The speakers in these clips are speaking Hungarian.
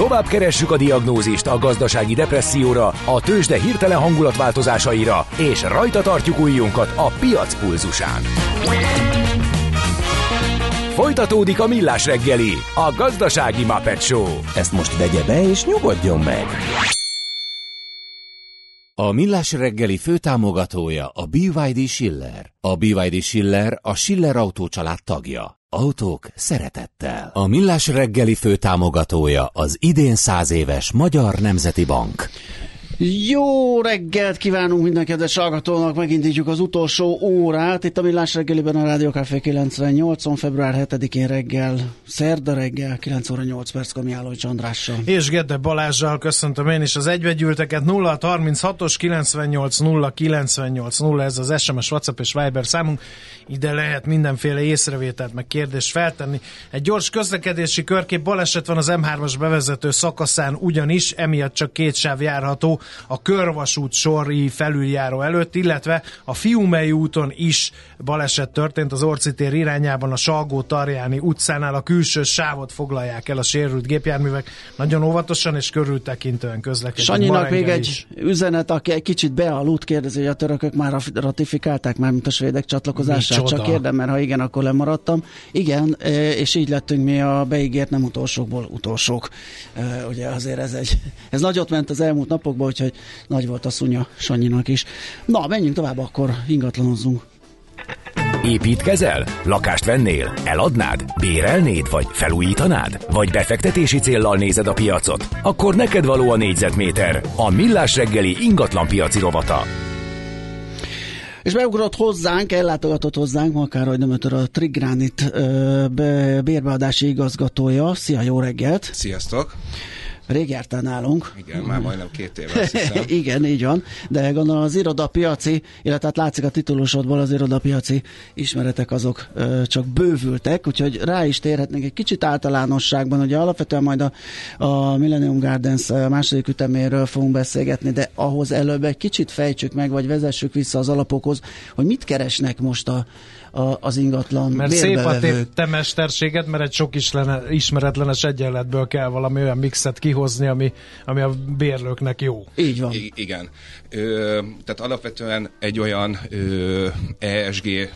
Tovább keressük a diagnózist a gazdasági depresszióra, a tőzsde hirtelen hangulatváltozásaira, és rajta tartjuk ujjunkat a piac pulzusán. Folytatódik a millás reggeli, a gazdasági Muppet Show. Ezt most vegye be és nyugodjon meg! A Millás reggeli főtámogatója a BYD Schiller. A BYD Schiller a Schiller Autó család tagja. Autók szeretettel. A Millás reggeli főtámogatója az idén száz éves Magyar Nemzeti Bank. Jó reggelt kívánunk minden kedves hallgatónak, megindítjuk az utolsó órát. Itt a Millás reggeliben a Rádió Café 98 február 7-én reggel, szerda reggel, 9 óra 8 perc Kamiálló Andrással. És Gede Balázsjal köszöntöm én is az egybegyűlteket 0 36-os 98 0 98 0 ez az SMS, WhatsApp és Viber számunk. Ide lehet mindenféle észrevételt meg kérdést feltenni. Egy gyors közlekedési körkép baleset van az M3-as bevezető szakaszán ugyanis, emiatt csak két sáv járható a körvasút sori felüljáró előtt, illetve a Fiumei úton is baleset történt az Orci tér irányában a Salgó Tarjáni utcánál a külső sávot foglalják el a sérült gépjárművek. Nagyon óvatosan és körültekintően közlekedik. Sanyinak még egy is. üzenet, aki egy kicsit bealudt, kérdezi, hogy a törökök már ratifikálták már, mint a svédek csatlakozását. Csak kérdem, mert ha igen, akkor lemaradtam. Igen, és így lettünk mi a beígért nem utolsókból utolsók. Ugye azért ez egy, ez nagyot ment az elmúlt napokban, úgyhogy nagy volt a szunya Sanyinak is. Na, menjünk tovább, akkor ingatlanozzunk. Építkezel? Lakást vennél? Eladnád? Bérelnéd? Vagy felújítanád? Vagy befektetési céllal nézed a piacot? Akkor neked való a négyzetméter. A Millás reggeli ingatlan piaci rovata. És beugrott hozzánk, ellátogatott hozzánk, akár hogy nem a Trigránit bérbeadási igazgatója. Szia, jó reggelt! Sziasztok! Rég jártál nálunk. Igen, már majdnem két éve azt hiszem. Igen, így van, de gondolom az irodapiaci, illetve hát látszik a titulusodból az irodapiaci ismeretek azok ö, csak bővültek, úgyhogy rá is térhetnénk egy kicsit általánosságban, ugye alapvetően majd a, a Millennium Gardens második üteméről fogunk beszélgetni, de ahhoz előbb egy kicsit fejtsük meg, vagy vezessük vissza az alapokhoz, hogy mit keresnek most a a, az ingatlan Mert szép a te mesterséged, mert egy sok ismeretlenes egyenletből kell valami olyan mixet kihozni, ami, ami a bérlőknek jó. Így van. I- igen. Ö, tehát alapvetően egy olyan ö, ESG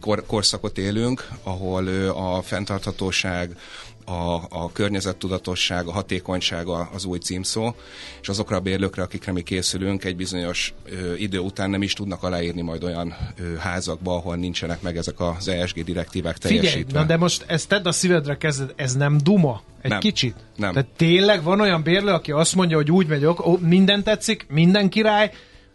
kor, korszakot élünk, ahol ö, a fenntarthatóság, a, a környezettudatosság, a hatékonyság az új címszó, és azokra a bérlőkre, akikre mi készülünk, egy bizonyos ö, idő után nem is tudnak aláírni majd olyan ö, házakba, ahol nincsenek meg ezek az ESG direktívák teljesítve. Figyelj, na de most ezt tedd a szívedre kezded, ez nem duma? Egy nem, kicsit? Nem. Tehát tényleg van olyan bérlő, aki azt mondja, hogy úgy megy, ó, minden tetszik, minden király,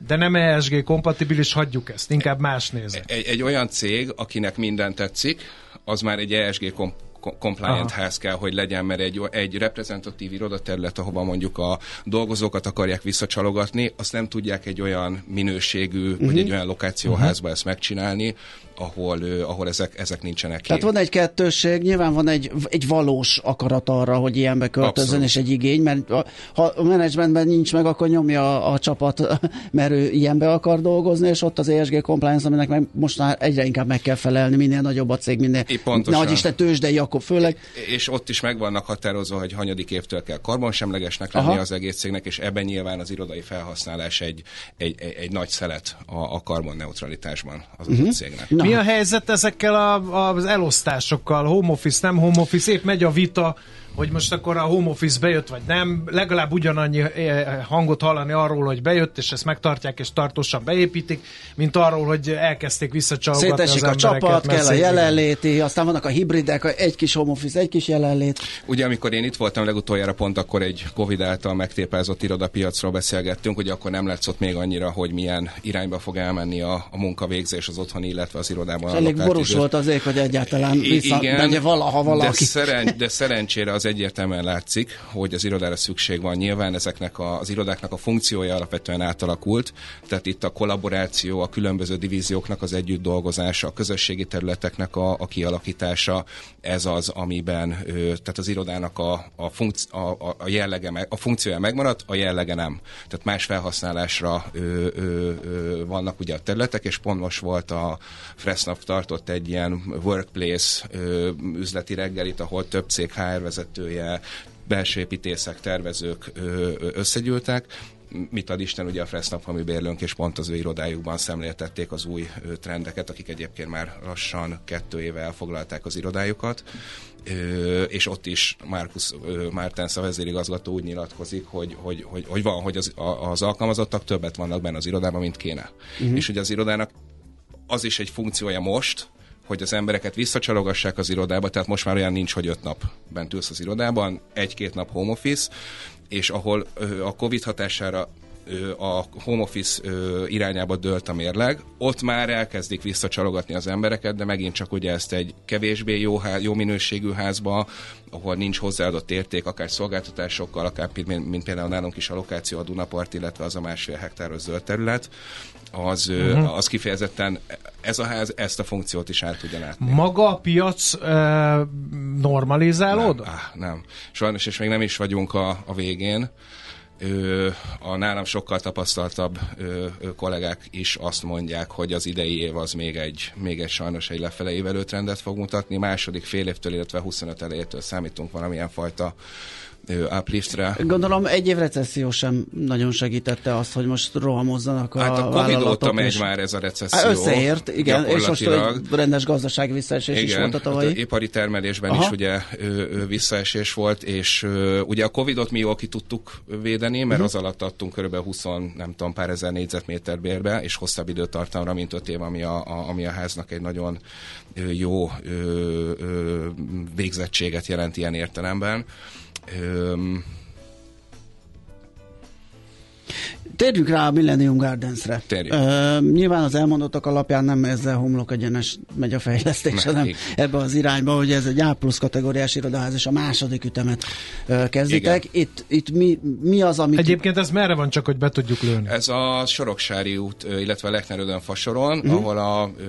de nem ESG kompatibilis, hagyjuk ezt, inkább más nézek. Egy, egy olyan cég, akinek minden tetszik, az már egy ESG komp compliant Aha. ház kell, hogy legyen, mert egy, egy reprezentatív irodaterület, ahova mondjuk a dolgozókat akarják visszacsalogatni, azt nem tudják egy olyan minőségű, uh-huh. vagy egy olyan lokációházba uh-huh. ezt megcsinálni, ahol, ahol ezek, ezek nincsenek Tehát van egy kettősség, nyilván van egy, egy valós akarat arra, hogy ilyenbe költözön, és egy igény, mert ha a menedzsmentben nincs meg, akkor nyomja a, a csapat, mert ő ilyenbe akar dolgozni, és ott az ESG compliance, aminek meg most már egyre inkább meg kell felelni, minél nagyobb a cég, minél nagy Isten tőzsdei, akkor főleg. És ott is meg vannak határozva, hogy hanyadik évtől kell karbonsemlegesnek lenni Aha. az egész cégnek, és ebben nyilván az irodai felhasználás egy, egy, egy, egy nagy szelet a, a karbonneutralitásban az uh-huh. cégnek. Na, mi a helyzet ezekkel a, az elosztásokkal? Home office, nem home office? Épp megy a vita hogy most akkor a home office bejött, vagy nem, legalább ugyanannyi eh, hangot hallani arról, hogy bejött, és ezt megtartják, és tartósan beépítik, mint arról, hogy elkezdték visszacsalogatni Szétesik az a csapat, kell a jelenléti, aztán vannak a hibridek, egy kis home office, egy kis jelenlét. Ugye, amikor én itt voltam legutoljára, pont akkor egy Covid által megtépázott irodapiacról beszélgettünk, hogy akkor nem látszott még annyira, hogy milyen irányba fog elmenni a, a munkavégzés az otthoni, illetve az irodában. Elég borús volt az ég, hogy egyáltalán vissza, Igen, de valaha valaki. De, szeren, de szerencsére az egyértelműen látszik, hogy az irodára szükség van. Nyilván ezeknek a, az irodáknak a funkciója alapvetően átalakult, tehát itt a kollaboráció, a különböző divízióknak az együtt dolgozása, a közösségi területeknek a, a kialakítása, ez az, amiben tehát az irodának a, a, funkci, a, a, jellege, a funkciója megmaradt, a jellege nem. Tehát más felhasználásra ö, ö, ö, vannak ugye a területek, és pont most volt a Fressnap tartott egy ilyen workplace ö, üzleti reggelit, ahol több cég HR vezetője, belső építészek, tervezők összegyűltek, mit ad Isten, ugye a Fressnap, ami bérlőnk, és pont az ő irodájukban szemléltették az új trendeket, akik egyébként már lassan kettő éve elfoglalták az irodájukat, és ott is Markus Mártens a vezérigazgató úgy nyilatkozik, hogy, hogy, hogy, hogy van, hogy az, az alkalmazottak többet vannak benne az irodában, mint kéne. Uh-huh. És hogy az irodának az is egy funkciója most, hogy az embereket visszacsalogassák az irodába, tehát most már olyan nincs, hogy öt nap bent ülsz az irodában, egy-két nap home office, és ahol a Covid hatására a home office irányába dőlt a mérleg, ott már elkezdik visszacsalogatni az embereket, de megint csak ugye ezt egy kevésbé jó, jó minőségű házba, ahol nincs hozzáadott érték, akár szolgáltatásokkal, akár mint például nálunk is a lokáció a Dunapart, illetve az a másfél hektáros zöld terület, az, uh-huh. az kifejezetten ez a ház ezt a funkciót is el tudja látni. Maga a piac e, normalizálód? Nem, áh, nem. Sajnos, és még nem is vagyunk a, a végén. A nálam sokkal tapasztaltabb kollégák is azt mondják, hogy az idei év az még egy, még egy sajnos egy lefele évelő trendet fog mutatni. Második fél évtől, illetve 25 elejétől számítunk valamilyen fajta upliftre. Gondolom egy év recesszió sem nagyon segítette azt, hogy most rohamozzanak a Hát a Covid óta megy már ez a recesszió. Hát összeért, igen, és most egy rendes gazdasági visszaesés igen, is volt a tavalyi. Hát az ipari termelésben Aha. is ugye visszaesés volt, és ugye a Covidot mi jól ki tudtuk védeni, mert uh-huh. az alatt adtunk kb. 20, nem tudom, pár ezer négyzetméter bérbe, és hosszabb időtartamra, mint öt év, ami a, a, ami a háznak egy nagyon jó ö, ö, végzettséget jelent ilyen értelemben. Um, Térjünk rá a Millennium Gardensre. Uh, nyilván az elmondottak alapján nem ezzel homlok egyenes megy a fejlesztés, hanem ebbe az irányba, hogy ez egy A plusz kategóriás irodaház, és a második ütemet uh, kezditek. Itt, itt mi, mi az, ami... Egyébként ez merre van, csak hogy be tudjuk lőni? Ez a Soroksári út, illetve a Lechner fasoron, uh-huh. ahol a uh,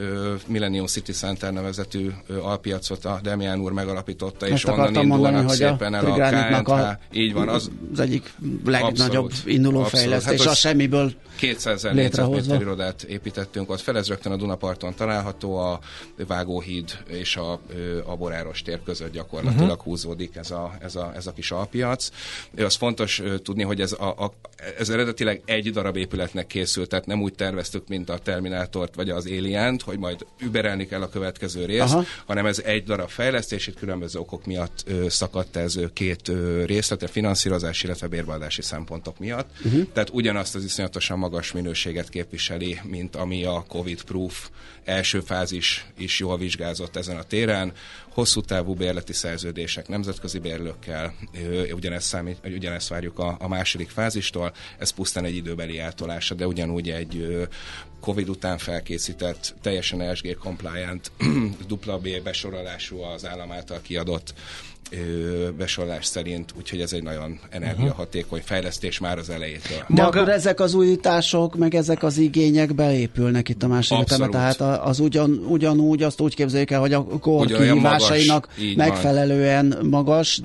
Millennium City Center nevezetű uh, alpiacot a Demián úr megalapította, Ezt és onnan indulnak mondani, szépen el a KNH. A, így van, az, az egyik legnagyobb abszolút, induló abszolút. fejlesztés. Hát semmiből 200 ezer négyzetméter irodát építettünk ott fel, ez rögtön a Dunaparton található, a Vágóhíd és a, a Boráros tér között gyakorlatilag uh-huh. húzódik ez a, ez, a, ez a kis alpiac. Az fontos tudni, hogy ez, a, a, ez eredetileg egy darab épületnek készült, tehát nem úgy terveztük, mint a Terminátort vagy az alien hogy majd überelni kell a következő részt, Aha. hanem ez egy darab fejlesztés, itt különböző okok miatt ö, szakadt ez két ö, részlete, finanszírozási, illetve bérbeadási szempontok miatt. Uh-huh. Tehát ugyanazt az iszonyatosan magas minőséget képviseli, mint ami a COVID-proof első fázis is jól vizsgázott ezen a téren. Hosszú távú bérleti szerződések nemzetközi bérlőkkel, ugyanezt, számít, ugyanezt várjuk a, a második fázistól, ez pusztán egy időbeli eltolása, de ugyanúgy egy COVID után felkészített, teljesen ESG compliant, dupla B besorolású az állam által kiadott besorolás szerint, úgyhogy ez egy nagyon energiahatékony fejlesztés már az elejétől. De Maga... akkor ezek az újítások, meg ezek az igények beépülnek itt a másik egyetembe, tehát az ugyan, ugyanúgy azt úgy képzeljük el, hogy a kor kihívásainak megfelelően van. magas,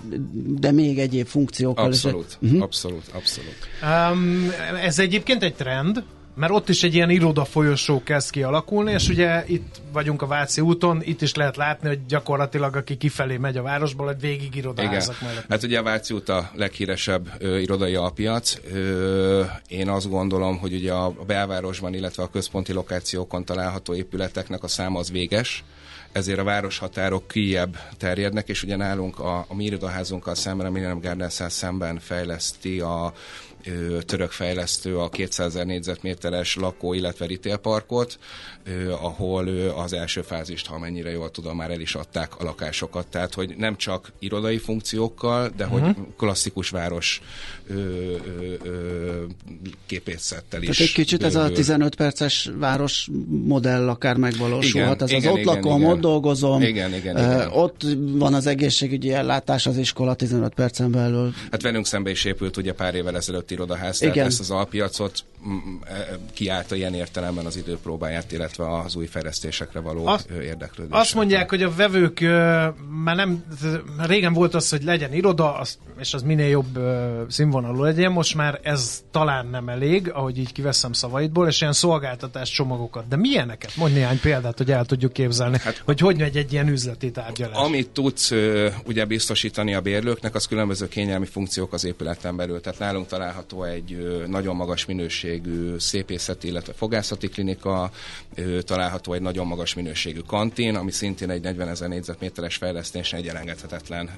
de még egyéb funkciókkal. Abszolút, is. Abszolút, abszolút. Um, ez egyébként egy trend, mert ott is egy ilyen iroda folyosó kezd kialakulni, és ugye itt vagyunk a Váci úton, itt is lehet látni, hogy gyakorlatilag aki kifelé megy a városból, egy végig irodaházak mellett. Hát ugye a Váci út a leghíresebb ö, irodai alpiac. Ö, én azt gondolom, hogy ugye a belvárosban, illetve a központi lokációkon található épületeknek a száma az véges, ezért a városhatárok kijebb terjednek, és ugye nálunk a, a mi irodaházunkkal szemben, a Millennium gardens szemben fejleszti a török fejlesztő a 200 ezer négyzetméteres lakó, illetve retailparkot, ahol az első fázist, ha mennyire jól tudom, már el is adták a lakásokat. Tehát, hogy nem csak irodai funkciókkal, de uh-huh. hogy mhm. klasszikus város ö, ö, ö, képészettel is. Tehát egy kicsit bővül. ez a 15 perces város modell akár megvalósulhat. Igen, ez igen, az ott igen, lakom, igen. ott dolgozom, igen, igen, igen. ott van az egészségügyi ellátás, az iskola 15 percen belül. Hát velünk szembe is épült ugye pár évvel ezelőtt irodaház, tehát Igen. ezt az alpiacot kiállta ilyen értelemben az időpróbáját, illetve az új fejlesztésekre való azt, érdeklődést. Azt mondják, hogy a vevők már nem, régen volt az, hogy legyen iroda, az, és az minél jobb színvonalú legyen, most már ez talán nem elég, ahogy így kiveszem szavaidból, és ilyen szolgáltatás csomagokat. De milyeneket? Mondj néhány példát, hogy el tudjuk képzelni, hát, hogy hogy megy egy ilyen üzleti tárgyalás. Amit tudsz ugye biztosítani a bérlőknek, az különböző kényelmi funkciók az épületen belül. Tehát nálunk található egy nagyon magas minőségű szépészeti, illetve fogászati klinika, található egy nagyon magas minőségű kantin, ami szintén egy 40 ezer négyzetméteres fejlesztésen egy elengedhetetlen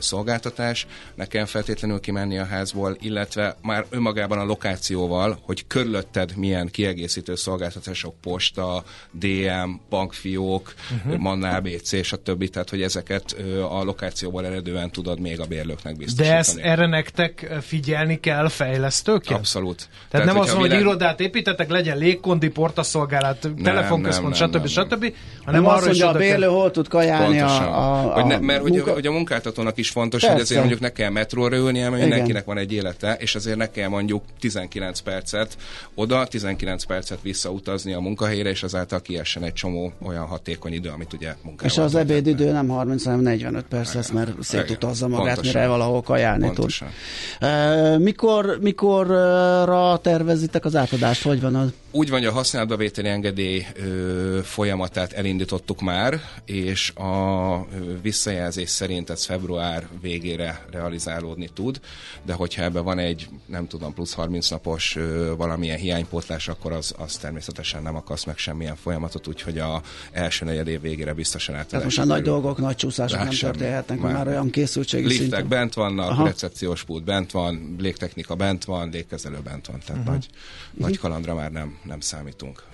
szolgáltatás. Ne kell feltétlenül kimenni a házból, illetve már önmagában a lokációval, hogy körülötted milyen kiegészítő szolgáltatások, posta, DM, bankfiók, uh-huh. Manna ABC, stb. Tehát, hogy ezeket a lokációból eredően tudod még a bérlőknek biztosítani. De ezt erre nektek figyelni kell fejlesztőként? Abszolút. Tehát, Tehát nem az van, világ... hogy irodát építetek, legyen légkondi, portaszolgálat, telefonközpont, stb. Nem, stb. Nem. hanem arra, hogy a bérlő hol tud kajálni a, a, a, hogy ne, Mert munka... hogy, hogy a munkáltatónak is fontos, Persze. hogy azért mondjuk ne kell metróra ülnie, mert mindenkinek van egy élete, és azért ne kell mondjuk 19 percet oda, 19 percet visszautazni a munkahelyre, és azáltal kiessen egy csomó olyan hatékony idő, amit ugye munkára És az ebédidő nem 30, hanem 45 perc lesz, mert szétutazza magát, Pontosan. mire valahol kajálni Pontosan. tud. Mikor, mikorra tervezitek az átadást? Hogy van az? Úgy van, hogy a használatbevételi engedély ö, folyamatát elindítottuk már, és a ö, visszajelzés szerint ez február végére realizálódni tud, de hogyha ebben van egy, nem tudom, plusz 30 napos ö, valamilyen hiánypótlás, akkor az, az természetesen nem akasz meg semmilyen folyamatot, úgyhogy a első negyed év végére biztosan át. Tehát most a nagy dolgok, nagy csúszások nem történhetnek, már, már olyan készültségi Liftek szinten. bent vannak, Aha. recepciós pult bent van, légtechnika bent van, légkezelő bent van, tehát uh-huh. nagy, uh-huh. nagy kalandra már nem, nem számítunk.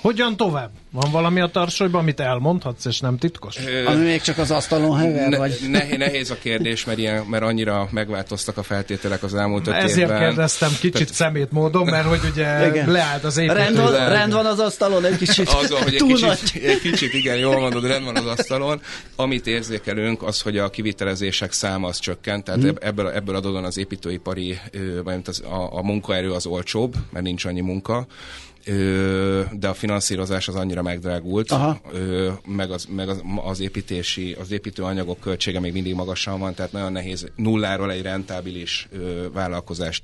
Hogyan tovább? Van valami a tarsolyban, amit elmondhatsz, és nem titkos? Ö, Ami még csak az asztalon hever, ne, vagy? Nehéz, nehéz a kérdés, mert, ilyen, mert annyira megváltoztak a feltételek az elmúlt öt Ezért évben. kérdeztem kicsit Tehát... szemét módon, mert hogy ugye igen. leállt az építő. Rend van, rend van az asztalon egy kicsit. Azon, hogy egy kicsit, egy kicsit, igen, jól mondod, rend van az asztalon. Amit érzékelünk, az, hogy a kivitelezések száma az csökkent, tehát hmm. ebből, ebből adódóan az építőipari, vagy az, a, a munkaerő az olcsóbb, mert nincs annyi munka de a finanszírozás az annyira megdrágult, Aha. meg, az, meg az, az, építési, az építőanyagok költsége még mindig magasan van, tehát nagyon nehéz nulláról egy rentábilis vállalkozást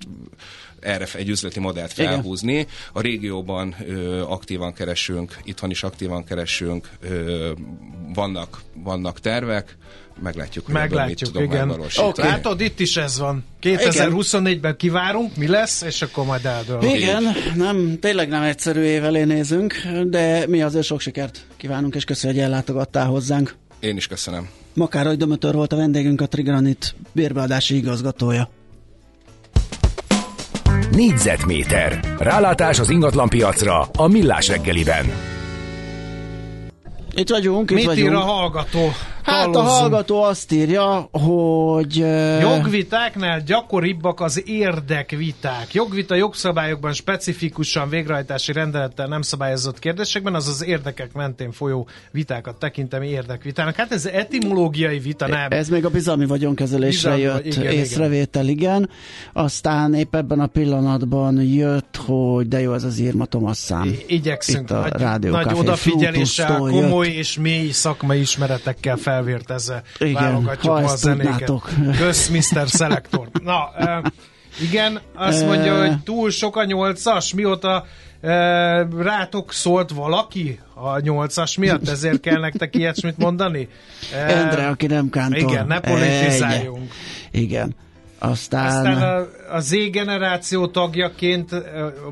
erre egy üzleti modellt felhúzni. Igen. A régióban ö, aktívan keresünk, itthon is aktívan keresünk, ö, vannak, vannak tervek, meglátjuk, hogy meglátjuk, mit igen. Okay. Látod, itt is ez van. 2024-ben kivárunk, mi lesz, és akkor majd eldől. Igen, nem, tényleg nem egyszerű év elé nézünk, de mi azért sok sikert kívánunk, és köszönjük, hogy ellátogattál hozzánk. Én is köszönöm. Makároly Dömötör volt a vendégünk, a Trigranit bérbeadási igazgatója. Négyzetméter. Rálátás az ingatlanpiacra a Millás reggeliben. Itt vagyunk, itt Mit vagyunk. ír a hallgató? Hát a hallgató azt írja, hogy... Jogvitáknál gyakoribbak az érdekviták. Jogvita jogszabályokban specifikusan végrehajtási rendelettel nem szabályozott kérdésekben, az az érdekek mentén folyó vitákat tekintem érdekvitának. Hát ez etimológiai vita, nem? Ez még a bizalmi vagyonkezelésre bizalmi, jött igen, észrevétel, igen. igen. Aztán épp ebben a pillanatban jött, hogy de jó, ez az Írma Tomasz szám. I- igyekszünk. Itt a nagy, Rádió nagy odafigyeléssel, komoly jött. és mély szakmai ismeretekkel fel felvértezve igen, válogatjuk ma a zenéket. Kösz, Mr. Selector. Na, igen, azt mondja, hogy túl sok a nyolcas, mióta rátok szólt valaki a nyolcas miatt, ezért kell nektek ilyesmit mondani? Endre, aki nem kántor. Igen, ne politizáljunk. Igen. Aztán, Aztán a, a Z generáció tagjaként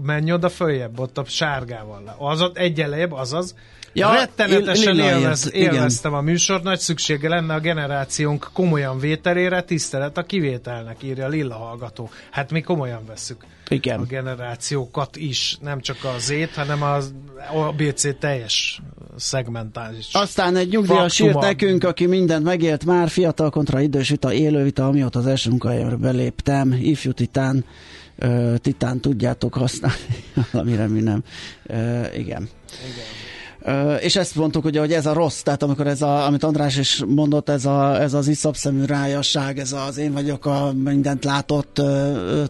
menj oda följebb, ott a sárgával. Az ott egyenlebb, azaz. Ja, Rettenetesen élvez, élveztem a műsort, nagy szüksége lenne a generációnk komolyan vételére, tisztelet a kivételnek, írja Lilla hallgató. Hát mi komolyan veszük igen. a generációkat is, nem csak az Z-t, hanem az ABC teljes szegmentális. Aztán egy nyugdíjas írt nekünk, aki mindent megélt már, fiatal kontra idős vita, élő vita, amióta az első munkahelyemre beléptem, ifjú titán, uh, titán tudjátok használni, valamire mi nem. Uh, igen. igen. És ezt mondtuk, ugye, hogy ez a rossz, tehát amikor ez a, amit András is mondott, ez, a, ez az iszapszemű rájasság, ez az én vagyok a mindent látott,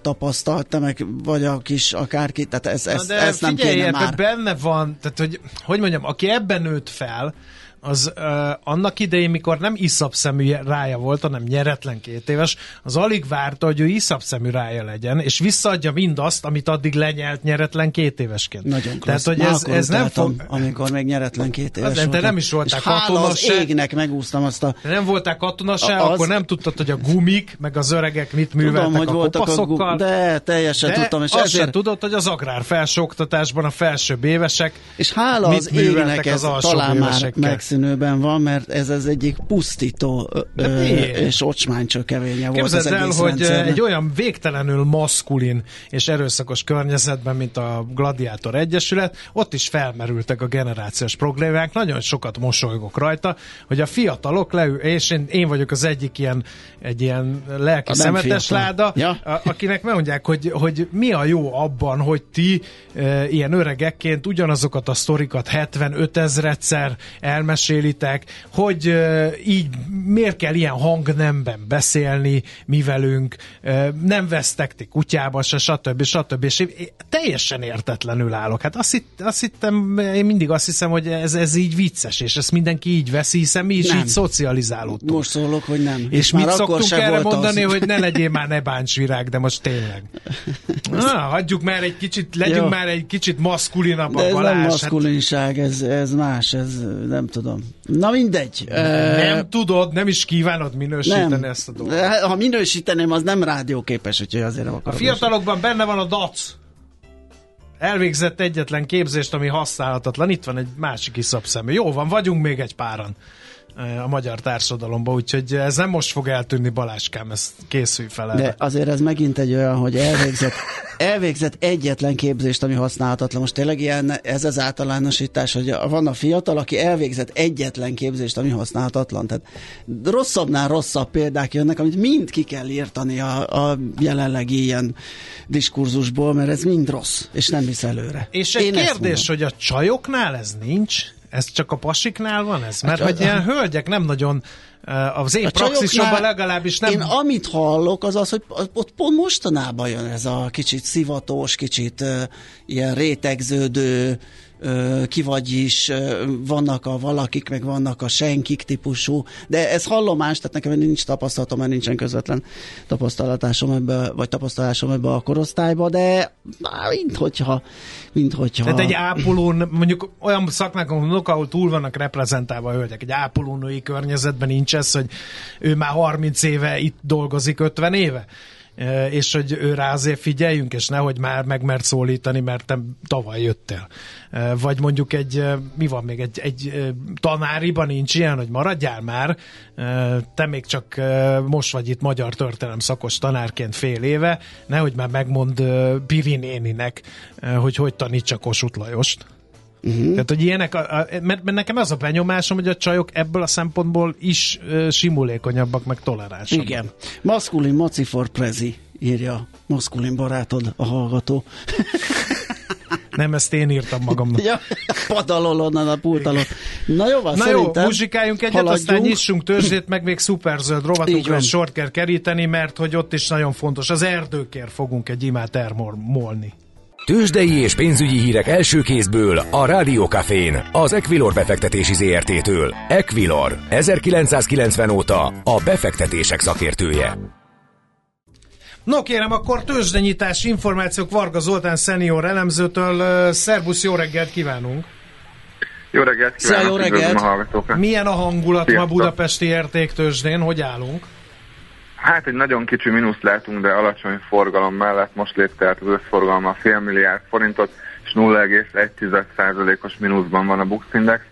tapasztalt, te meg vagy a kis akárki, tehát ez, ez, ez nem figyelj, kéne már. benne van, tehát hogy, hogy mondjam, aki ebben nőtt fel, az uh, annak idején, mikor nem iszapszemű rája volt, hanem nyeretlen két éves, az alig várta, hogy ő iszapszemű rája legyen, és visszaadja mindazt, amit addig lenyelt nyeretlen két évesként. Nagyon klassz. Tehát, hogy ez, ez nem fog... Amikor még nyeretlen két éves az, De nem is voltál katona az se. égnek megúsztam azt a... Nem voltál katona se, az... akkor nem tudtad, hogy a gumik, meg az öregek mit műveltek Tudom, hogy a voltak a gum... De teljesen de tudtam. És ezért... sem tudod, hogy az agrár felsőoktatásban a felsőbb évesek és hála az égnek ez talán már megszűnőben van, mert ez az egyik pusztító ö, és ocsmánycsökevénye volt Képzeld az el, egész hogy rendszernek. egy olyan végtelenül maszkulin és erőszakos környezetben, mint a Gladiátor Egyesület, ott is felmerültek a generációs problémák, nagyon sokat mosolygok rajta, hogy a fiatalok leül, és én, én vagyok az egyik ilyen, egy ilyen lelki szemetes láda, ja. a, akinek megmondják, hogy, hogy mi a jó abban, hogy ti e, ilyen öregekként ugyanazokat a sztorikat 75 ezredszer elmesélitek, hogy így miért kell ilyen hangnemben beszélni mi velünk, nem vesztek ti kutyába se, stb. stb. És teljesen értetlenül állok. Hát azt, hitt, azt hittem, én mindig azt hiszem, hogy ez, ez így vicces, és ezt mindenki így veszi, hiszen mi is nem. így szocializálódtunk. Most szólok, hogy nem. És, és mit szoktunk erre mondani, az. hogy ne legyél már ne bánts virág, de most tényleg. Na, hagyjuk már egy kicsit, legyünk Jó. már egy kicsit maszkulinabb a ez nem maszkulinság, ez, ez más, ez nem tudom. Na mindegy. Nem uh, tudod, nem is kívánod minősíteni nem. ezt a dolgot. Ha minősíteném, az nem rádióképes, úgyhogy azért nem akarom. A fiatalokban is. benne van a DAC. Elvégzett egyetlen képzést, ami használhatatlan. Itt van egy másik iszapszemű. Jó van, vagyunk még egy páran a magyar társadalomba, úgyhogy ez nem most fog eltűnni Baláskám, ezt készülj fel De azért ez megint egy olyan, hogy elvégzett, elvégzett egyetlen képzést, ami használhatatlan. Most tényleg ilyen, ez az általánosítás, hogy van a fiatal, aki elvégzett egyetlen képzést, ami használhatatlan. Tehát rosszabbnál rosszabb példák jönnek, amit mind ki kell írtani a, a jelenlegi ilyen diskurzusból, mert ez mind rossz, és nem visz előre. És egy Én kérdés, hogy a csajoknál ez nincs? Ez csak a pasiknál van ez? Mert hát, hogy ilyen hölgyek nem nagyon az én praxisomban legalábbis nem... Én amit hallok, az az, hogy ott pont mostanában jön ez a kicsit szivatós, kicsit uh, ilyen rétegződő, ki vagy vannak a valakik, meg vannak a senkik típusú, de ez hallomás, tehát nekem nincs tapasztalatom, mert nincsen közvetlen tapasztalatásom ebbe, vagy tapasztalásom ebbe a korosztályba, de mint hogyha, mint hogyha... Tehát egy ápolón, mondjuk olyan szakmákon mondok, ahol túl vannak reprezentálva a hölgyek, egy ápolónői környezetben nincs ez, hogy ő már 30 éve itt dolgozik 50 éve és hogy ő rá azért figyeljünk, és nehogy már megmert szólítani, mert te tavaly jöttél. Vagy mondjuk egy, mi van még, egy, egy tanáriban nincs ilyen, hogy maradjál már, te még csak most vagy itt magyar történelem szakos tanárként fél éve, nehogy már megmond Piri néninek, hogy hogy tanítsa Kossuth Lajost. Uh-huh. Tehát, hogy ilyenek, a, a, mert, mert nekem az a benyomásom, hogy a csajok ebből a szempontból is uh, simulékonyabbak, meg toleránsabbak. Igen. Maszkulin macifor prezi, írja maszkulin barátod, a hallgató. Nem, ezt én írtam magamnak. ja, padalol onnan a pultalon. Na jó, van, Na jó, muzsikáljunk egyet, haladjunk. aztán nyissunk törzsét, meg még szuperzöld rovatokra sort kell keríteni, mert hogy ott is nagyon fontos. Az erdőkért fogunk egy imát elmolni. Tőzsdei és pénzügyi hírek első kézből a Rádiókafén, az Equilor befektetési ZRT-től. Equilor, 1990 óta a befektetések szakértője. No kérem, akkor tőzsdenyítás információk Varga Zoltán szenior elemzőtől. Szervusz, jó reggelt kívánunk! Jó reggelt kívánok! Szia, jó reggelt! A Milyen a hangulat Sziasztok. ma budapesti értéktőzsdén? Hogy állunk? Hát egy nagyon kicsi mínuszt látunk, de alacsony forgalom mellett most lépte át az összforgalom a fél milliárd forintot, és 0,1%-os mínuszban van a Bux Index.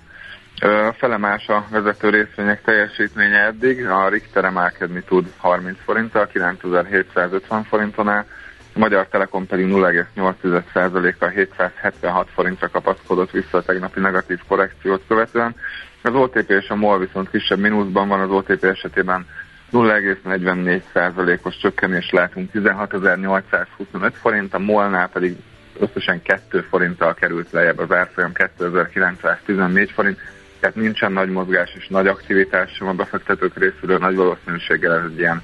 Felemás a vezető részvények teljesítménye eddig, a Richter emelkedni tud 30 forinttal, 9750 forinton áll, a Magyar Telekom pedig 0,8%-kal 776 forintra kapaszkodott vissza a tegnapi negatív korrekciót követően. Az OTP és a MOL viszont kisebb mínuszban van, az OTP esetében 0,44%-os csökkenés látunk 16.825 forint, a MOL-nál pedig összesen 2 forinttal került lejjebb az árfolyam 2914 forint, tehát nincsen nagy mozgás és nagy aktivitás sem a befektetők részéről, nagy valószínűséggel ez egy ilyen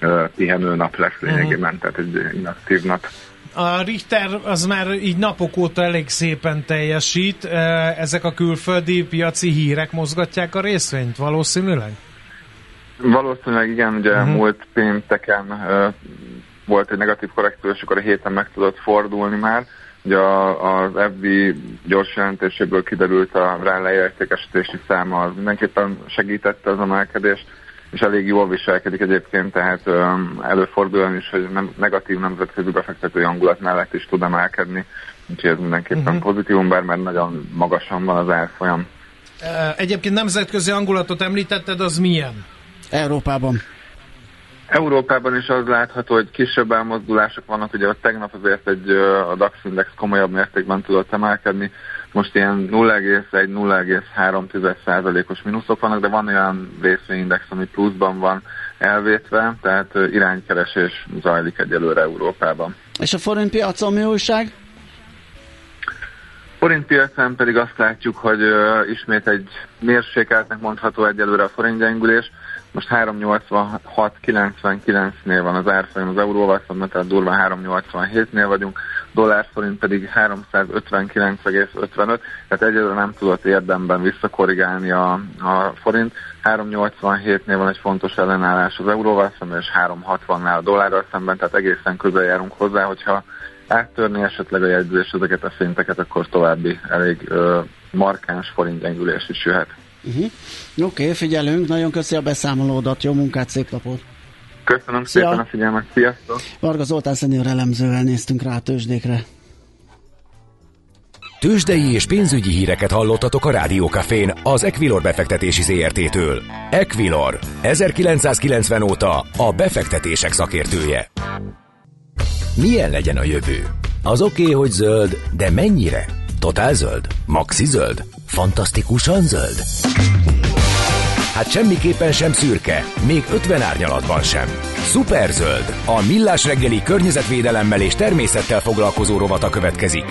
uh, pihenő nap lesz lényegében, uh-huh. tehát egy inaktív nap. A Richter az már így napok óta elég szépen teljesít. Ezek a külföldi piaci hírek mozgatják a részvényt valószínűleg? Valószínűleg igen, ugye uh-huh. múlt pénteken uh, volt egy negatív korrekció, és akkor a héten meg tudott fordulni már. Ugye az FB gyors jelentéséből kiderült a rá leértékesítési száma, az mindenképpen segítette az emelkedést, és elég jól viselkedik egyébként, tehát um, előfordul is, hogy nem, negatív nemzetközi befektetői hangulat mellett is tud emelkedni, úgyhogy ez mindenképpen uh-huh. pozitívum, bár mert nagyon magasan van az árfolyam. Egyébként nemzetközi hangulatot említetted, az milyen? Európában. Európában is az látható, hogy kisebb elmozdulások vannak, ugye a tegnap azért egy, a DAX index komolyabb mértékben tudott emelkedni, most ilyen 0,1-0,3%-os mínuszok vannak, de van olyan részvényindex, ami pluszban van elvétve, tehát iránykeresés zajlik egyelőre Európában. És a forint piacon mi újság? Forint piacon pedig azt látjuk, hogy ismét egy mérsékeltnek mondható egyelőre a forint gyengülés. Most 386,99-nél van az árfolyam az euróval szemben, tehát durván 387-nél vagyunk, dollár forint pedig 359,55, tehát egyelőre nem tudott érdemben visszakorrigálni a, a forint. 387-nél van egy fontos ellenállás az euróval szemben, és 360-nál a dollárral szemben, tehát egészen közel járunk hozzá, hogyha áttörni esetleg a jegyzés ezeket a szinteket, akkor további elég ö, markáns forint gyengülés is jöhet. Uh-huh. Oké, okay, figyelünk, nagyon köszi a beszámolódat, jó munkát, szép napot! Köszönöm Szia. szépen a figyelmet, sziasztok! Varga Zoltán szenior elemzővel néztünk rá a tőzsdékre. Tőzsdei és pénzügyi híreket hallottatok a Rádiókafén az Equilor befektetési ZRT-től. Equilor, 1990 óta a befektetések szakértője. Milyen legyen a jövő? Az oké, okay, hogy zöld, de mennyire? Totál zöld? Maxi zöld? Fantasztikusan zöld? Hát semmiképpen sem szürke, még 50 árnyalatban sem. Superzöld, a millás reggeli környezetvédelemmel és természettel foglalkozó rovata következik.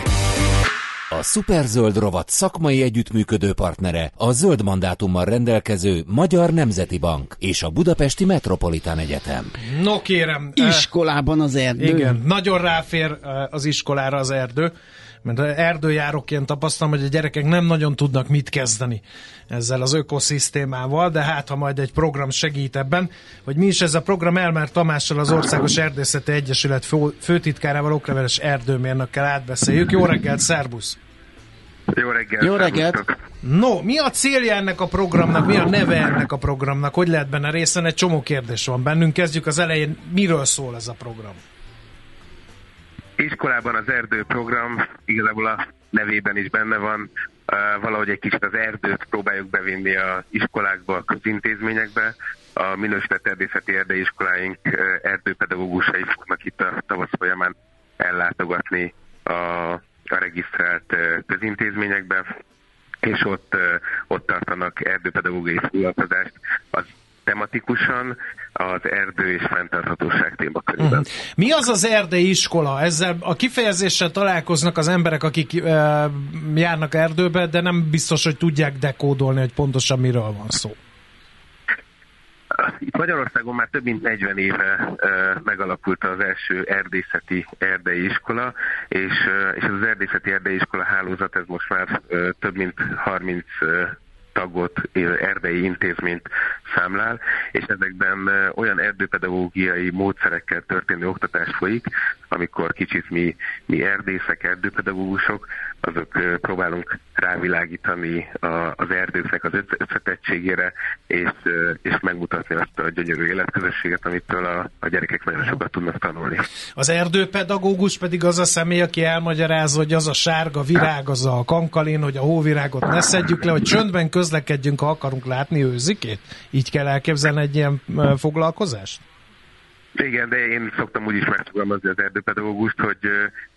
A Superzöld rovat szakmai együttműködő partnere a zöld mandátummal rendelkező Magyar Nemzeti Bank és a Budapesti Metropolitán Egyetem. No kérem. Iskolában az erdő. Igen, nagyon ráfér az iskolára az erdő mert erdőjáróként tapasztalom, hogy a gyerekek nem nagyon tudnak mit kezdeni ezzel az ökoszisztémával, de hát ha majd egy program segít ebben, hogy mi is ez a program Elmer Tamással az Országos Erdészeti Egyesület fő, főtitkárával, okleveles erdőmérnökkel átbeszéljük. Jó reggelt, szervusz! Jó reggelt! Jó reggelt! No, mi a célja ennek a programnak, mi a neve ennek a programnak, hogy lehet benne részen? Egy csomó kérdés van bennünk. Kezdjük az elején, miről szól ez a program? Iskolában az erdőprogram igazából a nevében is benne van, valahogy egy kicsit az erdőt próbáljuk bevinni a iskolákba, a közintézményekbe. A minősített erdészeti erdeiskoláink erdőpedagógusai fognak itt a tavasz folyamán ellátogatni a, a regisztrált közintézményekbe, és ott, ott tartanak erdőpedagógiai foglalkozást az tematikusan az erdő és fenntarthatóság témakörében. Uh-huh. Mi az az erdei iskola? Ezzel a kifejezéssel találkoznak az emberek, akik uh, járnak erdőbe, de nem biztos, hogy tudják dekódolni, hogy pontosan miről van szó. Itt Magyarországon már több mint 40 éve uh, megalakult az első erdészeti erdei iskola, és, uh, és az erdészeti erdei iskola hálózat, ez most már uh, több mint 30 tagot, erdei intézményt számlál, és ezekben olyan erdőpedagógiai módszerekkel történő oktatás folyik, amikor kicsit mi, mi erdészek, erdőpedagógusok, azok próbálunk rávilágítani az erdőknek az összetettségére, és, és megmutatni azt a gyönyörű életközösséget, amitől a, a gyerekek nagyon sokat tudnak tanulni. Az erdőpedagógus pedig az a személy, aki elmagyarázza, hogy az a sárga virág, az a kankalin, hogy a hóvirágot ne szedjük le, hogy csöndben közlekedjünk, ha akarunk látni őzikét? Így kell elképzelni egy ilyen foglalkozást? Igen, de én szoktam úgy is megfogalmazni az erdőpedagógust, hogy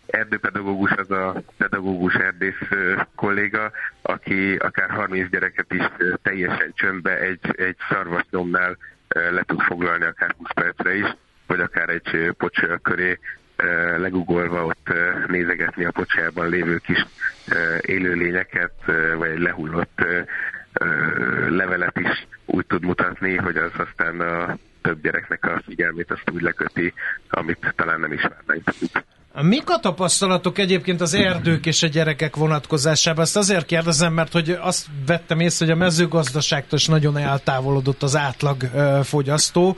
erdőpedagógus az a pedagógus erdész kolléga, aki akár 30 gyereket is teljesen csöndbe egy, egy szarvasnyomnál le tud foglalni akár 20 percre is, vagy akár egy pocsolyag köré legugolva ott nézegetni a pocsajában lévő kis élőlényeket, vagy egy lehullott levelet is úgy tud mutatni, hogy az aztán a több gyereknek a figyelmét azt úgy leköti, amit talán nem is várnánk. Mik a tapasztalatok egyébként az erdők és a gyerekek vonatkozásában? Ezt azért kérdezem, mert hogy azt vettem észre, hogy a mezőgazdaságtól is nagyon eltávolodott az átlag fogyasztó.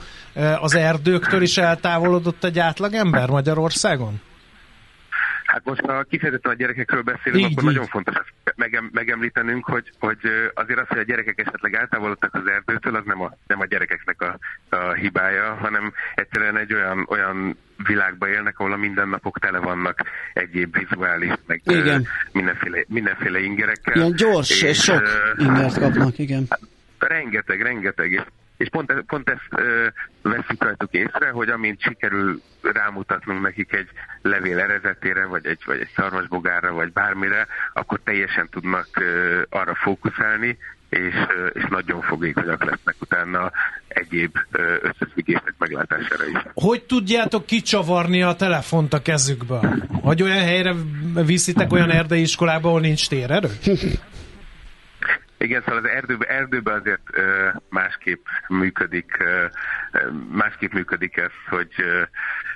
Az erdőktől is eltávolodott egy átlag ember Magyarországon? Hát most ha kifejezetten a gyerekekről beszélünk, így, akkor így. nagyon fontos ezt megem, megemlítenünk, hogy, hogy azért az, hogy a gyerekek esetleg eltávolodtak az erdőtől, az nem a, nem a gyerekeknek a, a hibája, hanem egyszerűen egy olyan, olyan világba élnek, ahol a mindennapok tele vannak egyéb vizuális, meg igen. mindenféle, mindenféle ingerekkel. Ilyen gyors és, és sok ingert kapnak, igen. Rengeteg, rengeteg, és és pont, e- pont ezt ö, veszük rajtuk észre, hogy amint sikerül rámutatnunk nekik egy levél erezetére, vagy egy, vagy egy szarvasbogárra, vagy bármire, akkor teljesen tudnak ö, arra fókuszálni, és, és nagyon fogékonyak lesznek utána egyéb összefüggések meglátására is. Hogy tudjátok kicsavarni a telefont a kezükből? Hogy olyan helyre viszitek olyan erdei iskolába, ahol nincs térerő? Igen, szóval az erdőben, erdőben azért másképp működik, másképp működik ez, hogy, ö,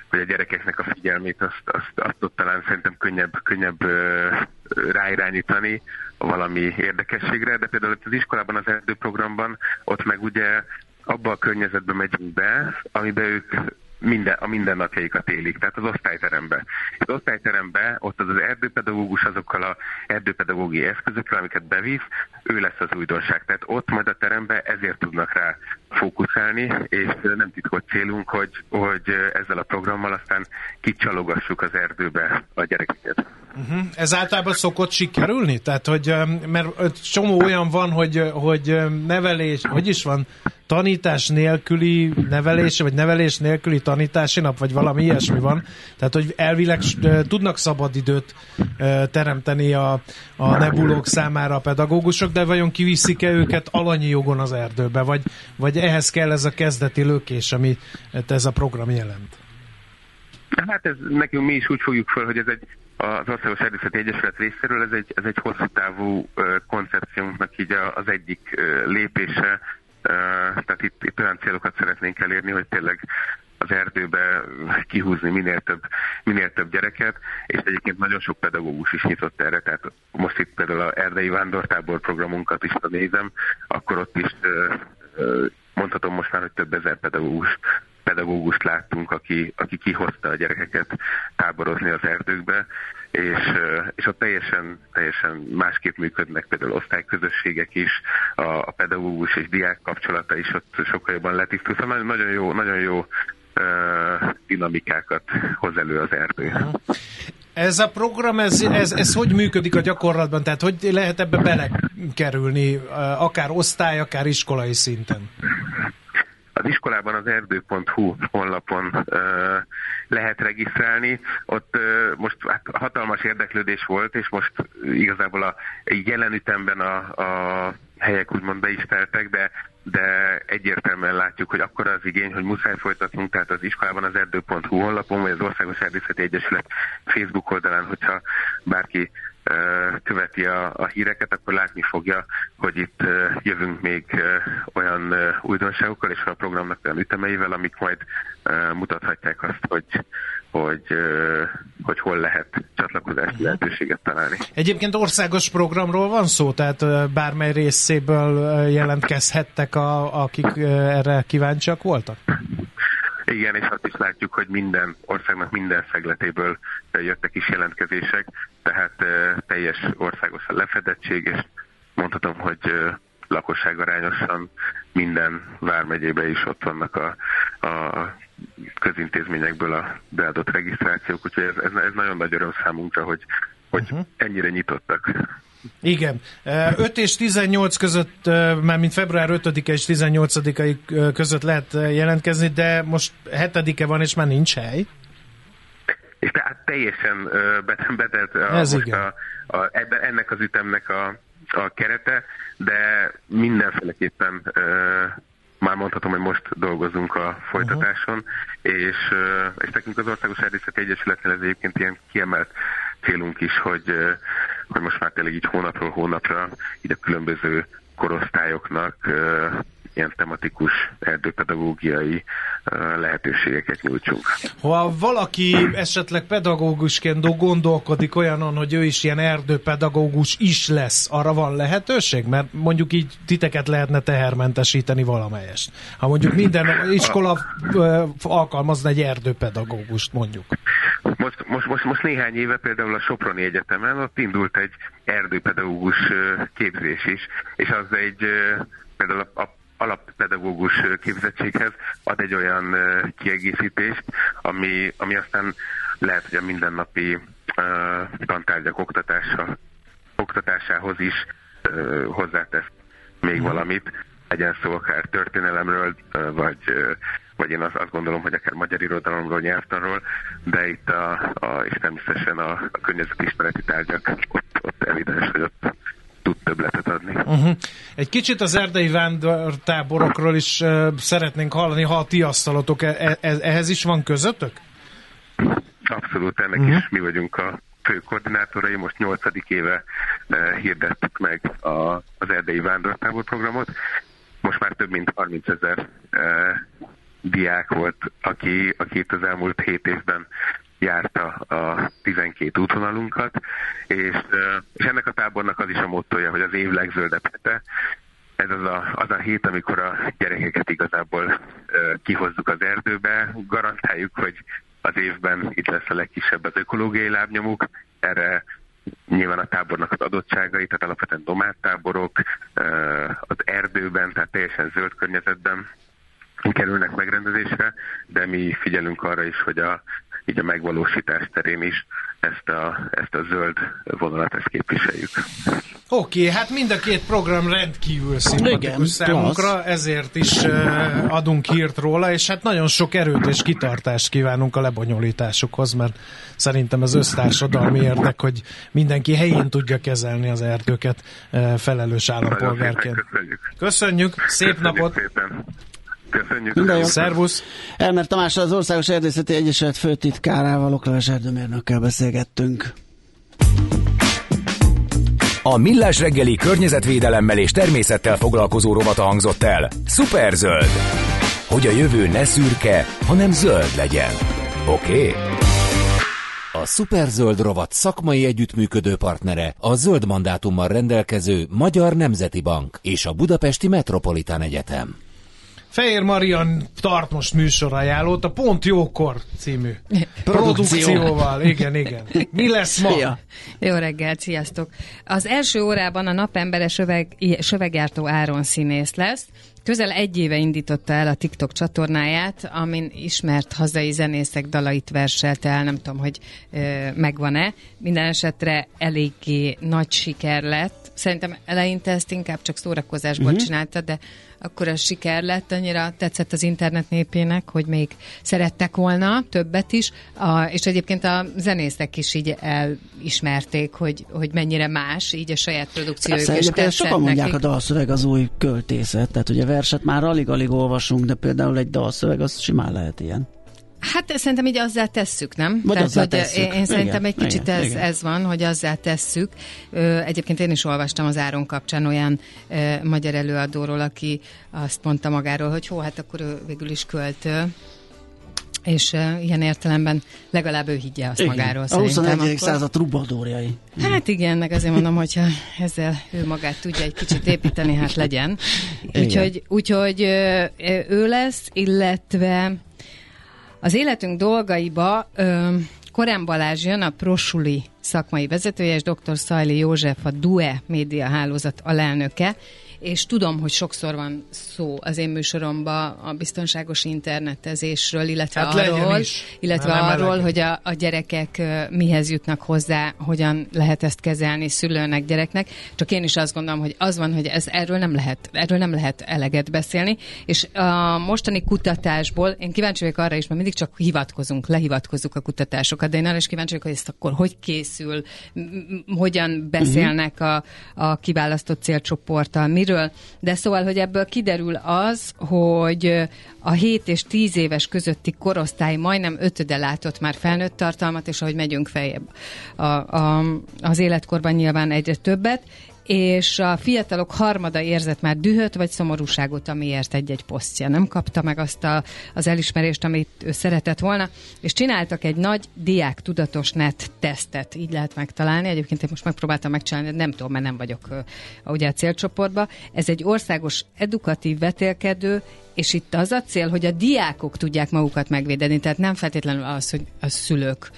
hogy a gyerekeknek a figyelmét azt, azt, azt ott talán szerintem könnyebb, könnyebb ráirányítani valami érdekességre, de például az iskolában, az erdőprogramban ott meg ugye abba a környezetbe megyünk be, amiben ők minden, a mindennapjaikat élik, tehát az osztályterembe. Az osztályterembe ott az, az erdőpedagógus azokkal a erdőpedagógiai eszközökkel, amiket bevisz, ő lesz az újdonság. Tehát ott majd a terembe ezért tudnak rá fókuszálni, és nem titkot célunk, hogy, hogy ezzel a programmal aztán kicsalogassuk az erdőbe a gyerekeket. Uh-huh. Ez általában szokott sikerülni? Tehát, hogy, mert csomó olyan van, hogy, hogy nevelés, hogy is van, tanítás nélküli nevelés, vagy nevelés nélküli tanítási nap, vagy valami ilyesmi van. Tehát, hogy elvileg tudnak szabadidőt teremteni a, a nebulók számára a pedagógusok, de vajon kiviszik-e őket alanyi jogon az erdőbe, vagy, vagy ehhez kell ez a kezdeti lökés, amit ez a program jelent? Hát ez nekünk mi is úgy fogjuk föl, hogy ez egy az Országos Erdészeti Egyesület részéről ez egy, ez egy hosszú távú koncepciónknak így az egyik lépése, tehát itt, itt olyan célokat szeretnénk elérni, hogy tényleg az erdőbe kihúzni minél több, minél több gyereket, és egyébként nagyon sok pedagógus is nyitott erre, tehát most itt például a erdei vándortábor programunkat is, ha nézem, akkor ott is mondhatom most már, hogy több ezer pedagógus pedagógust láttunk, aki, aki kihozta a gyerekeket táborozni az erdőkbe, és, és ott teljesen, teljesen másképp működnek például osztályközösségek is, a, a pedagógus és diák kapcsolata is ott sokkal jobban letisztul. Szóval nagyon jó, nagyon jó dinamikákat hoz elő az erdő. Ez a program, ez, ez, ez hogy működik a gyakorlatban? Tehát hogy lehet ebbe belekerülni, akár osztály, akár iskolai szinten? Az iskolában az erdő.hu honlapon ö, lehet regisztrálni. Ott ö, most hát, hatalmas érdeklődés volt, és most igazából a jelen ütemben a, a helyek úgymond be is teltek, de, de egyértelműen látjuk, hogy akkor az igény, hogy muszáj folytatnunk, tehát az iskolában az erdő.hu honlapon, vagy az Országos Erdészeti Egyesület Facebook oldalán, hogyha bárki követi a, a híreket, akkor látni fogja, hogy itt jövünk még olyan újdonságokkal és a programnak olyan ütemeivel, amik majd mutathatják azt, hogy hogy, hogy hol lehet csatlakozási lehetőséget találni. Egyébként országos programról van szó, tehát bármely részéből jelentkezhettek, a, akik erre kíváncsiak voltak? Igen, és azt is látjuk, hogy minden országnak minden szegletéből jöttek is jelentkezések, tehát teljes országos a lefedettség, és mondhatom, hogy lakosságarányosan minden vármegyébe is ott vannak a, a közintézményekből a beadott regisztrációk, úgyhogy ez, ez, ez nagyon nagy öröm számunkra, hogy, hogy uh-huh. ennyire nyitottak. Igen. 5 és 18 között, már mint február 5-e és 18-ai között lehet jelentkezni, de most 7-e van, és már nincs hely. És tehát teljesen betelt a, Ez most igen. a, a, ebben, ennek az ütemnek a, a kerete, de mindenféleképpen már mondhatom, hogy most dolgozunk a folytatáson, uh-huh. és, és nekünk az Országos Erdészeti Egyesületnél ez egyébként ilyen kiemelt célunk is, hogy, tényleg így hónapról hónapra így a különböző korosztályoknak ilyen tematikus erdőpedagógiai lehetőségeket nyújtsunk. Ha valaki esetleg pedagógusként gondolkodik olyanon, hogy ő is ilyen erdőpedagógus is lesz, arra van lehetőség? Mert mondjuk így titeket lehetne tehermentesíteni valamelyest. Ha mondjuk minden iskola alkalmazna egy erdőpedagógust mondjuk. Most, most, most, most néhány éve például a Soproni Egyetemen ott indult egy erdőpedagógus képzés is, és az egy például a, a alappedagógus képzettséghez ad egy olyan kiegészítést, ami, ami aztán lehet, hogy a mindennapi uh, tantárgyak oktatása, oktatásához is uh, hozzátesz még mhm. valamit, legyen szó akár történelemről, uh, vagy, uh, vagy én azt, azt gondolom, hogy akár magyar irodalomról, nyelvtanról, de itt a, a és természetesen a, a környezetismereti tárgyak ott, ott evidens, hogy ott tud többletet adni. Uh-huh. Egy kicsit az erdei vándortáborokról is uh, szeretnénk hallani, ha a ti asztalotok, e- e- ehhez is van közöttök? Abszolút, ennek uh-huh. is mi vagyunk a fő koordinátorai, most nyolcadik éve uh, hirdettük meg a, az erdei vándortábor programot. Most már több mint 30 ezer uh, diák volt, aki, aki itt az elmúlt hét évben járta a 12 útvonalunkat, és, és ennek a tábornak az is a mottoja, hogy az év legzöldebb hete. Ez az a, az a hét, amikor a gyerekeket igazából kihozzuk az erdőbe, garantáljuk, hogy az évben itt lesz a legkisebb az ökológiai lábnyomuk, erre nyilván a tábornak az adottságai, tehát alapvetően domáttáborok, az erdőben, tehát teljesen zöld környezetben kerülnek megrendezésre, de mi figyelünk arra is, hogy a így a megvalósítás terén is ezt a, ezt a zöld vonalat ezt képviseljük. Oké, okay, hát mind a két program rendkívül szimpatikus számunkra, klassz. ezért is uh, adunk hírt róla, és hát nagyon sok erőt és kitartást kívánunk a lebonyolításukhoz, mert szerintem ez össztársadalmi érdek, hogy mindenki helyén tudja kezelni az erdőket uh, felelős állampolgárként. Köszönjük. Köszönjük, szép Köszönjük napot! Szépen. Köszönjük. Minden jó. Szervusz. Elmer Tamás az Országos Erdészeti Egyesület főtitkárával, Okleves erdőmérnökkel beszélgettünk. A Millás reggeli környezetvédelemmel és természettel foglalkozó rovata hangzott el. Superzöld. Hogy a jövő ne szürke, hanem zöld legyen. Oké? Okay? A Superzöld rovat szakmai együttműködő partnere a zöld mandátummal rendelkező Magyar Nemzeti Bank és a Budapesti Metropolitán Egyetem. Fehér Marian tart most műsorajánlót a Pont Jókor című produkcióval. Igen, igen. Mi lesz ma? Ja. Jó reggelt, sziasztok! Az első órában a napembere söveg, söveggyártó Áron színész lesz. Közel egy éve indította el a TikTok csatornáját, amin ismert hazai zenészek dalait verselte el, nem tudom, hogy ö, megvan-e. Minden esetre eléggé nagy siker lett. Szerintem eleinte ezt inkább csak szórakozásból uh-huh. csinálta, de akkor a siker lett, annyira tetszett az internet népének, hogy még szerettek volna többet is, a, és egyébként a zenészek is így elismerték, hogy, hogy mennyire más, így a saját produkciójuk is tetszett Sokan mondják nekik. a dalszöveg az új költészet, tehát ugye verset már alig-alig olvasunk, de például egy dalszöveg az simán lehet ilyen. Hát szerintem így azzá tesszük, nem? Vagy Tehát, hogy tesszük. Én, én szerintem egy kicsit igen, ez, igen. ez van, hogy azzá tesszük. Ö, egyébként én is olvastam az Áron kapcsán olyan ö, magyar előadóról, aki azt mondta magáról, hogy hó, hát akkor ő végül is költő és uh, ilyen értelemben legalább ő higgye azt igen. magáról. A 21. Akkor... század trubadóriai. Hát igen, meg azért mondom, hogyha ezzel ő magát tudja egy kicsit építeni, hát legyen. Úgyhogy, úgyhogy ő lesz, illetve az életünk dolgaiba ö, Korán Balázs jön, a Prosuli szakmai vezetője, és dr. Szajli József, a DUE média hálózat alelnöke, és tudom, hogy sokszor van szó az én műsoromban a biztonságos internetezésről, illetve hát arról, illetve arról hogy a, a gyerekek mihez jutnak hozzá, hogyan lehet ezt kezelni szülőnek, gyereknek. Csak én is azt gondolom, hogy az van, hogy ez erről nem lehet, erről nem lehet eleget beszélni, és a mostani kutatásból én kíváncsi vagyok arra is, mert mindig csak hivatkozunk, lehivatkozunk a kutatásokat, de én arra is kíváncsi vagyok, hogy ezt akkor hogy készül, hogyan beszélnek a, a kiválasztott célcsoporttal, miről, de szóval, hogy ebből kiderül az, hogy a 7 és 10 éves közötti korosztály majdnem ötöde látott már felnőtt tartalmat, és ahogy megyünk feljebb a, a, az életkorban nyilván egyre többet, és a fiatalok harmada érzett már dühöt vagy szomorúságot, amiért egy-egy posztja nem kapta meg azt a, az elismerést, amit ő szeretett volna, és csináltak egy nagy diák tudatos net tesztet, így lehet megtalálni. Egyébként én most megpróbáltam megcsinálni, de nem tudom, mert nem vagyok ugye a célcsoportba. Ez egy országos edukatív vetélkedő és itt az a cél, hogy a diákok tudják magukat megvédeni, tehát nem feltétlenül az, hogy a szülők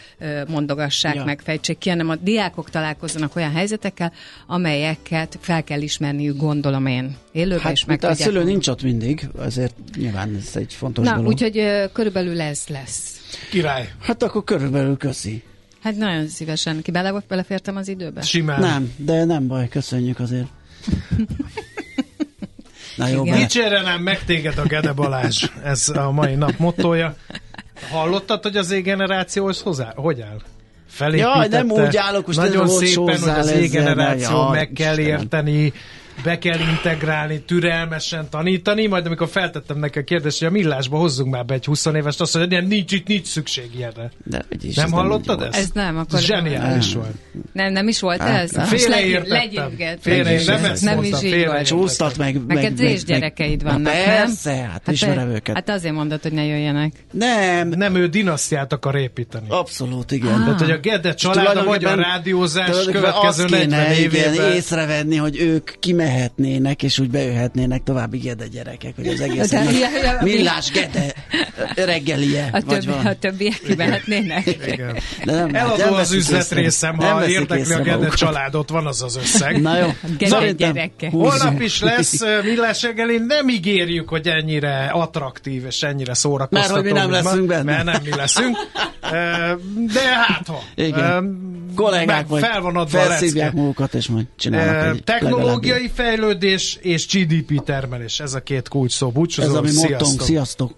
mondogassák ja. meg, fejtsék ki, hanem a diákok találkozzanak olyan helyzetekkel, amelyeket fel kell ismerniük, gondolom én. Élőben hát, is meg A szülő nincs ott mindig, azért nyilván ez egy fontos Na, dolog. úgyhogy körülbelül ez lesz. Király. Hát akkor körülbelül köszi. Hát nagyon szívesen. Ki bele, belefértem az időbe? Simán. Nem, de nem baj, köszönjük azért. Na jó, Dicsére nem meg téged a Gede Balázs, ez a mai nap mottoja. Hallottad, hogy az Z-generációhoz hozzá, hogy áll? Felépítette. Jaj, nem úgy állok, most Nagyon szépen, hogy az Z-generáció meg kell érteni, be kell integrálni, türelmesen tanítani, majd amikor feltettem neki a kérdést, hogy a millásba hozzunk már be egy 20 évest, azt mondja, hogy nincs itt, nincs szükség ilyenre. De, is nem hallottad ezt? Ez nem, akkor... Ez zseniális volt. Nem, nem is volt hát, ez? Félreértettem. Félre, nem nem is így volt. Csúsztat meg. Neked meg, gyerekeid vannak, nem? Persze, hát ismerem őket. Hát azért mondod, hogy ne jöjjenek. Nem. Nem, ő dinasztiát akar építeni. Abszolút, igen. Tehát, hogy a Gede család a magyar rádiózás következő 40 évében. észrevenni, hogy ők kimehetnének, és úgy bejöhetnének további Gede gyerekek, hogy az egész millás Gede reggelie. A, többi, a többiek kimehetnének. Igen. Eladó az üzletrészem, ha érdekli a Gede családot, van az az összeg. Na jó. Gede gyerekek. Holnap is lesz millás reggeli, nem ígérjük, hogy ennyire attraktív és ennyire szórakoztató. Mert hogy mi nem leszünk benne. Mert nem mi leszünk. De hát ha. Igen. Kollégák majd fel van adva felszívják magukat, és majd csinálnak egy Technológiai fejlődés és GDP termelés. Ez a két kulcs szó. Búcsúzó, Ez a mi sziasztok. Sziasztok.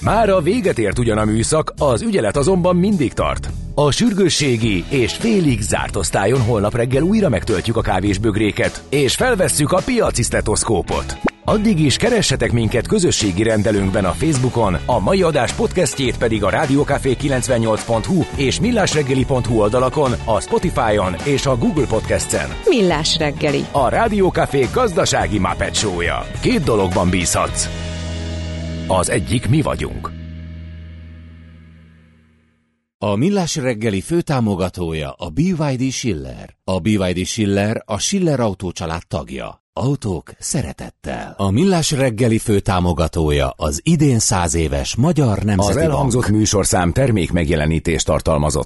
Már a véget ért ugyan a műszak, az ügyelet azonban mindig tart. A sürgősségi és félig zárt osztályon holnap reggel újra megtöltjük a kávésbögréket, és felvesszük a piaci stetoszkópot. Addig is keressetek minket közösségi rendelőnkben a Facebookon, a mai adás podcastjét pedig a rádiókafé 98hu és millásreggeli.hu oldalakon, a Spotify-on és a Google Podcast-en. Millás reggeli. A Rádiókafé gazdasági Muppet show-ja. Két dologban bízhatsz. Az egyik mi vagyunk. A Millás reggeli főtámogatója a BYD Schiller. A BYD Schiller a Schiller Autó család tagja. Autók szeretettel. A Millás reggeli főtámogatója az idén száz éves Magyar Nemzeti Az elhangzott Bank. műsorszám termék megjelenítést tartalmazott.